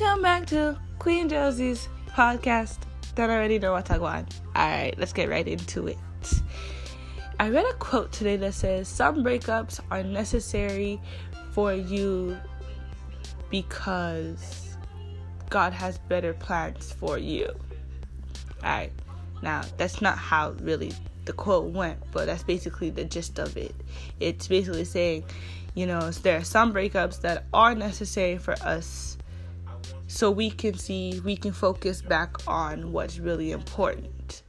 Welcome back to Queen Josie's podcast. Don't already know what I want. Alright, let's get right into it. I read a quote today that says some breakups are necessary for you because God has better plans for you. Alright, now that's not how really the quote went, but that's basically the gist of it. It's basically saying, you know, there are some breakups that are necessary for us so we can see, we can focus back on what's really important.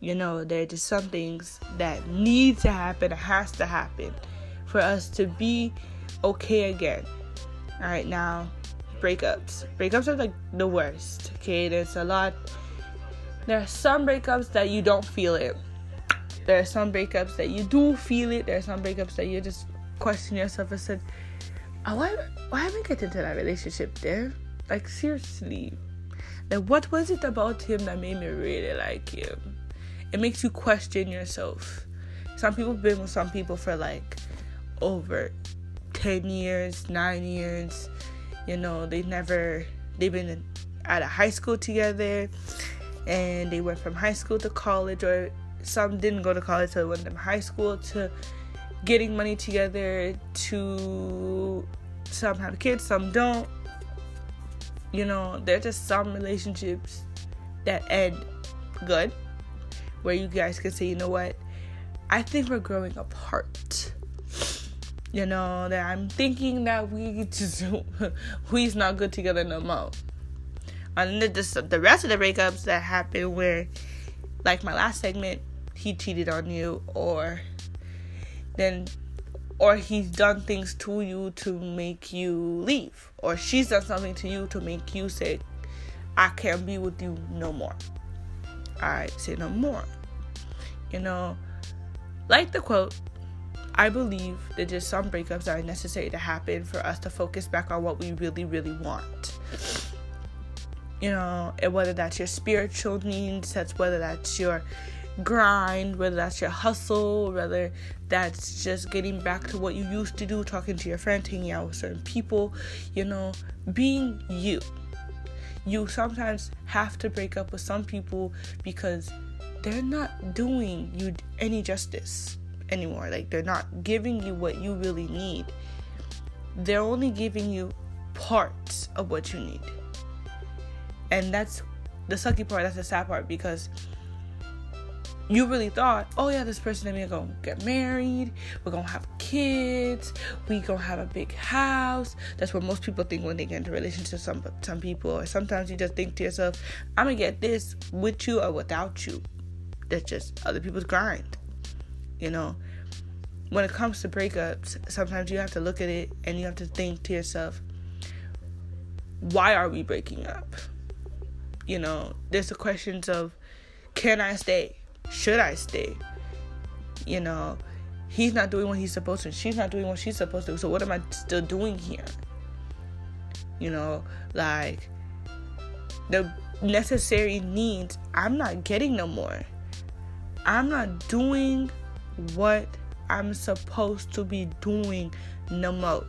You know, there are just some things that need to happen, has to happen for us to be okay again. All right, now breakups. Breakups are like the worst. Okay, there's a lot. There are some breakups that you don't feel it there are some breakups that you do feel it. There are some breakups that you just question yourself and said, oh, why, why am I getting into that relationship there? Like, seriously. Like, what was it about him that made me really like him? It makes you question yourself. Some people have been with some people for like over 10 years, 9 years. You know, they never, they've been out of high school together and they went from high school to college or some didn't go to college, so they went from high school to getting money together to some have kids, some don't. You know, there's just some relationships that end good where you guys can say, you know what, I think we're growing apart. You know, that I'm thinking that we just we's not good together no more. And the, just the rest of the breakups that happen where like my last segment, he cheated on you or then or he's done things to you to make you leave or she's done something to you to make you say i can't be with you no more. I say no more. You know like the quote i believe that just some breakups are necessary to happen for us to focus back on what we really really want. You know and whether that's your spiritual needs that's whether that's your grind, whether that's your hustle, whether that's just getting back to what you used to do, talking to your friends, hanging out with certain people, you know, being you. You sometimes have to break up with some people because they're not doing you any justice anymore. Like, they're not giving you what you really need. They're only giving you parts of what you need. And that's the sucky part, that's the sad part because you really thought, oh yeah, this person and me are gonna get married, we're gonna have kids, we gonna have a big house. That's what most people think when they get into relationships. Some some people, or sometimes you just think to yourself, I'm gonna get this with you or without you. That's just other people's grind. You know, when it comes to breakups, sometimes you have to look at it and you have to think to yourself, why are we breaking up? You know, there's the questions of, can I stay? Should I stay? You know, he's not doing what he's supposed to. She's not doing what she's supposed to. So what am I still doing here? You know, like the necessary needs I'm not getting no more. I'm not doing what I'm supposed to be doing no more.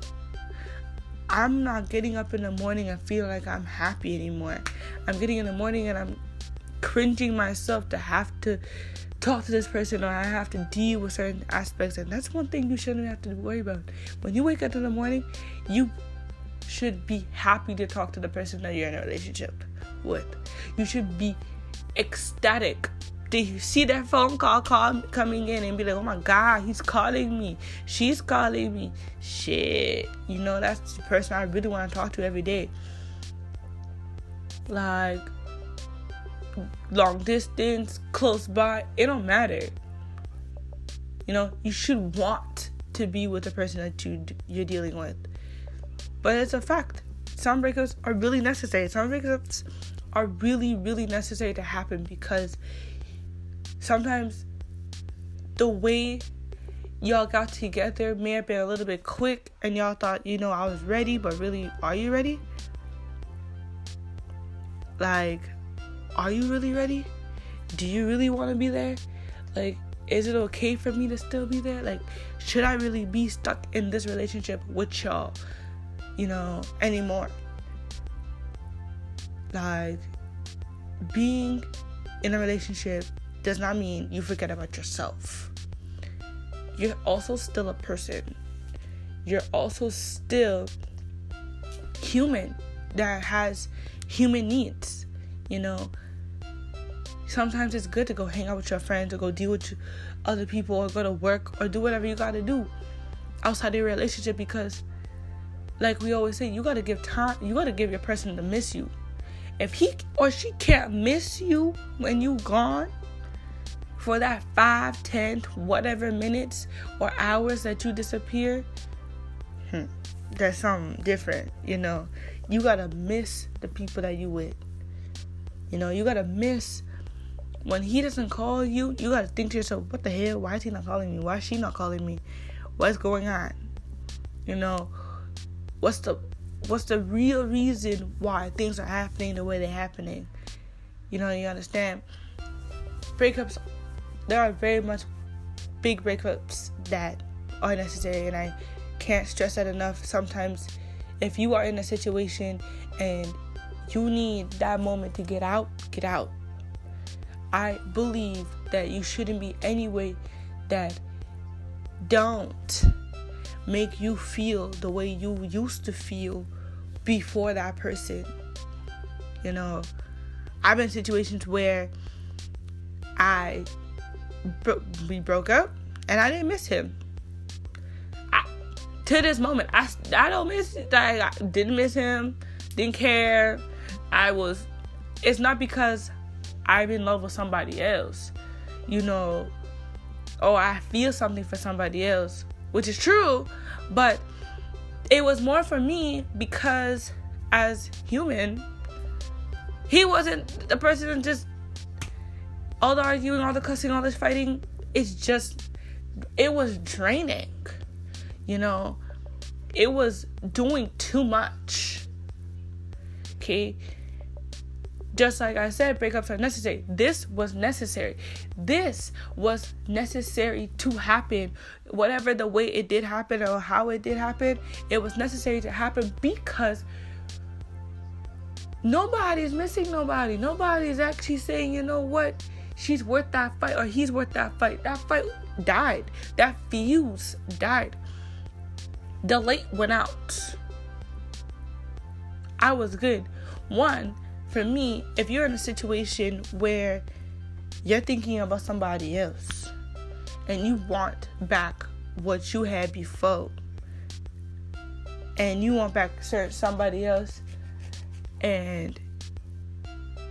I'm not getting up in the morning and feeling like I'm happy anymore. I'm getting in the morning and I'm cringing myself to have to talk to this person or I have to deal with certain aspects. And that's one thing you shouldn't have to worry about. When you wake up in the morning, you should be happy to talk to the person that you're in a relationship with. You should be ecstatic to see that phone call, call coming in and be like, oh my God, he's calling me. She's calling me. Shit. You know, that's the person I really want to talk to every day. Like, long distance, close by, it don't matter. You know, you should want to be with the person that you you're dealing with. But it's a fact. Some breakups are really necessary. Some breakups are really, really necessary to happen because sometimes the way y'all got together may have been a little bit quick and y'all thought, you know, I was ready, but really, are you ready? Like, are you really ready? Do you really want to be there? Like, is it okay for me to still be there? Like, should I really be stuck in this relationship with y'all, you know, anymore? like being in a relationship does not mean you forget about yourself. You're also still a person. You're also still human that has human needs. You know, sometimes it's good to go hang out with your friends or go deal with other people or go to work or do whatever you got to do outside your relationship because like we always say you got to give time you got to give your person to miss you if he or she can't miss you when you gone for that five, ten, whatever minutes or hours that you disappear, hmm, there's something different, you know. You gotta miss the people that you with. You know, you gotta miss when he doesn't call you, you gotta think to yourself, what the hell? Why is he not calling me? Why is she not calling me? What's going on? You know, what's the what's the real reason why things are happening the way they're happening? You know, you understand? Breakups there are very much big breakups that are necessary and I can't stress that enough. Sometimes if you are in a situation and you need that moment to get out, get out. I believe that you shouldn't be any way that don't make you feel the way you used to feel before that person. You know, I've been in situations where I bro- we broke up, and I didn't miss him. I, to this moment, I I don't miss. I, I didn't miss him. Didn't care. I was. It's not because I'm in love with somebody else. You know, oh, I feel something for somebody else, which is true, but it was more for me because as human, he wasn't the person just all the arguing, all the cussing, all this fighting, it's just, it was draining. You know, it was doing too much. Okay. Just like I said, breakups are necessary. This was necessary. This was necessary to happen. Whatever the way it did happen or how it did happen, it was necessary to happen because nobody's missing nobody. Nobody's actually saying, you know what? she's worth that fight or he's worth that fight. That fight died. That fuse died. The light went out. I was good. One, for me, if you're in a situation where you're thinking about somebody else and you want back what you had before and you want back certain somebody else and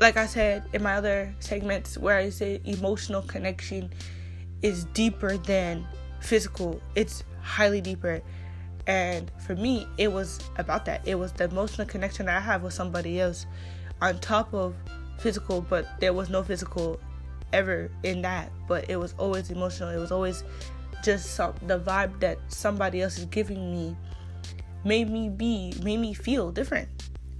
like I said in my other segments where I say emotional connection is deeper than physical, it's highly deeper. And for me, it was about that. It was the emotional connection that I have with somebody else on top of physical, but there was no physical ever in that. But it was always emotional. It was always just some, the vibe that somebody else is giving me made me be, made me feel different.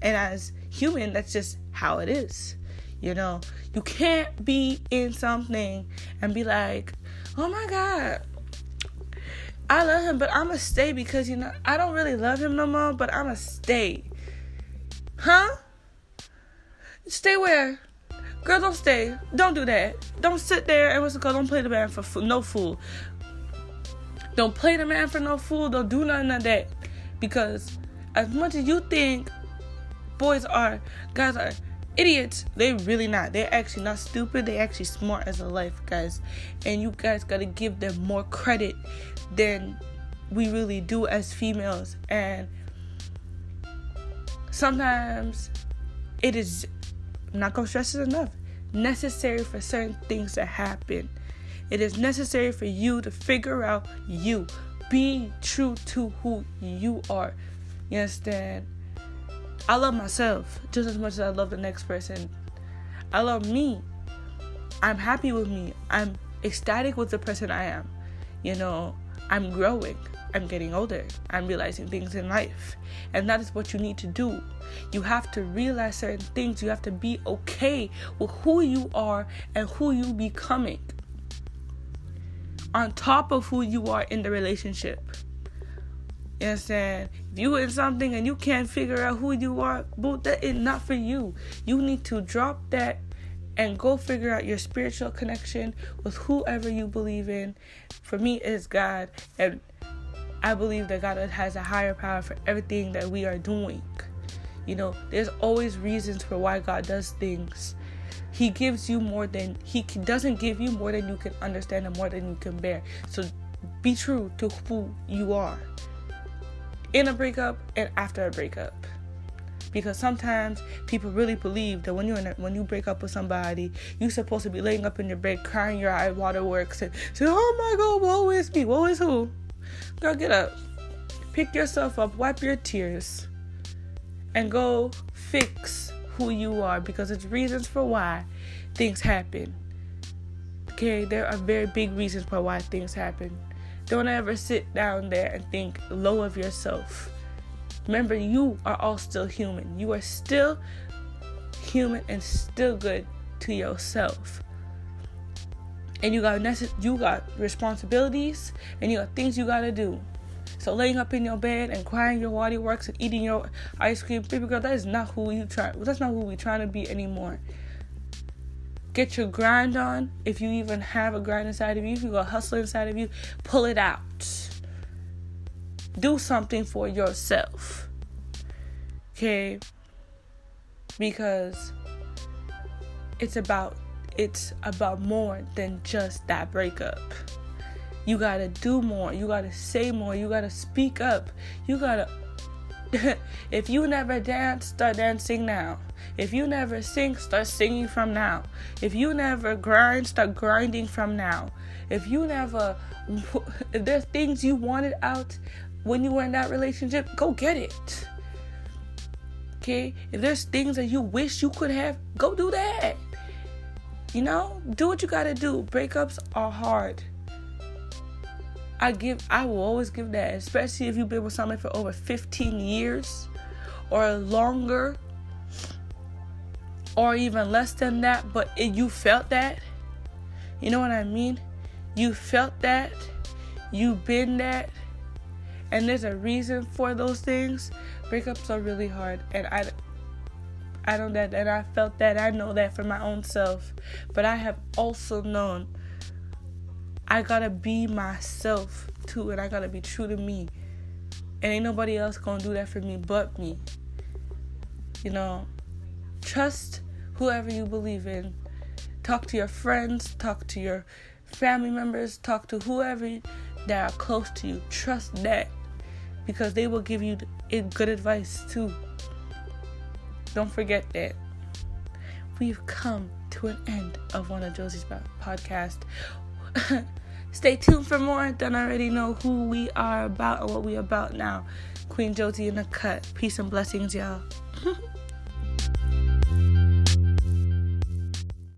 And as human, that's just how it is. You know, you can't be in something and be like, oh my God, I love him, but I'ma stay because, you know, I don't really love him no more, but I'ma stay. Huh? Stay where? Girl, don't stay. Don't do that. Don't sit there and what's it called? Don't play the man for. No fool. Don't play the man for no fool. Don't do none of that. Because as much as you think boys are, guys are idiots. They really not. They're actually not stupid. They actually smart as a life, guys. And you guys gotta give them more credit than we really do as females. And sometimes it is Not gonna stress it enough. Necessary for certain things to happen. It is necessary for you to figure out you. Be true to who you are. You understand? I love myself just as much as I love the next person. I love me. I'm happy with me. I'm ecstatic with the person I am. You know, I'm growing. I'm getting older. I'm realizing things in life. And that is what you need to do. You have to realize certain things. You have to be okay with who you are and who you becoming. On top of who you are in the relationship. You understand? If you in something and you can't figure out who you are, boo, that is not for you. You need to drop that and go figure out your spiritual connection with whoever you believe in. For me, it's God, and I believe that God has a higher power for everything that we are doing. You know, there's always reasons for why God does things. He gives you more than he doesn't give you more than you can understand and more than you can bear. So be true to who you are in a breakup and after a breakup. Because sometimes people really believe that when you when you break up with somebody, you're supposed to be laying up in your bed crying your eye waterworks and say, "Oh my God, woe is me, woe is who?" Girl, get up, pick yourself up, wipe your tears, and go fix who you are. Because it's reasons for why things happen. Okay, there are very big reasons for why things happen. Don't ever sit down there and think low of yourself. Remember, you are all still human. You are still human and still good to yourself. And you got necess- you got responsibilities and you got things you gotta do. So laying up in your bed and crying your water works and eating your ice cream, baby girl, that is not who you try. That's not who we trying to be anymore. Get your grind on. If you even have a grind inside of you, if you got hustle inside of you, pull it out. Do something for yourself. Okay? Because it's about it's about more than just that breakup. You gotta do more. You gotta say more. You gotta speak up. You gotta. if you never dance, start dancing now. If you never sing, start singing from now. If you never grind, start grinding from now. If you never, if there's things you wanted out when you were in that relationship, go get it. Okay? If there's things that you wish you could have, go do that. You know, do what you gotta do. Breakups are hard. I give I will always give that, especially if you've been with somebody for over 15 years or longer or even less than that, but it, you felt that. You know what I mean? You felt that. You've been that. And there's a reason for those things. Breakups are really hard and I I know that and I felt that. I know that for my own self. But I have also known I gotta be myself too, and I gotta be true to me. And ain't nobody else gonna do that for me but me. You know, trust whoever you believe in. Talk to your friends, talk to your family members, talk to whoever that are close to you. Trust that because they will give you good advice too. Don't forget that. We've come to an end of one of Josie's podcast. Stay tuned for more. Don't already know who we are about and what we about now. Queen Josie in the cut. Peace and blessings, y'all.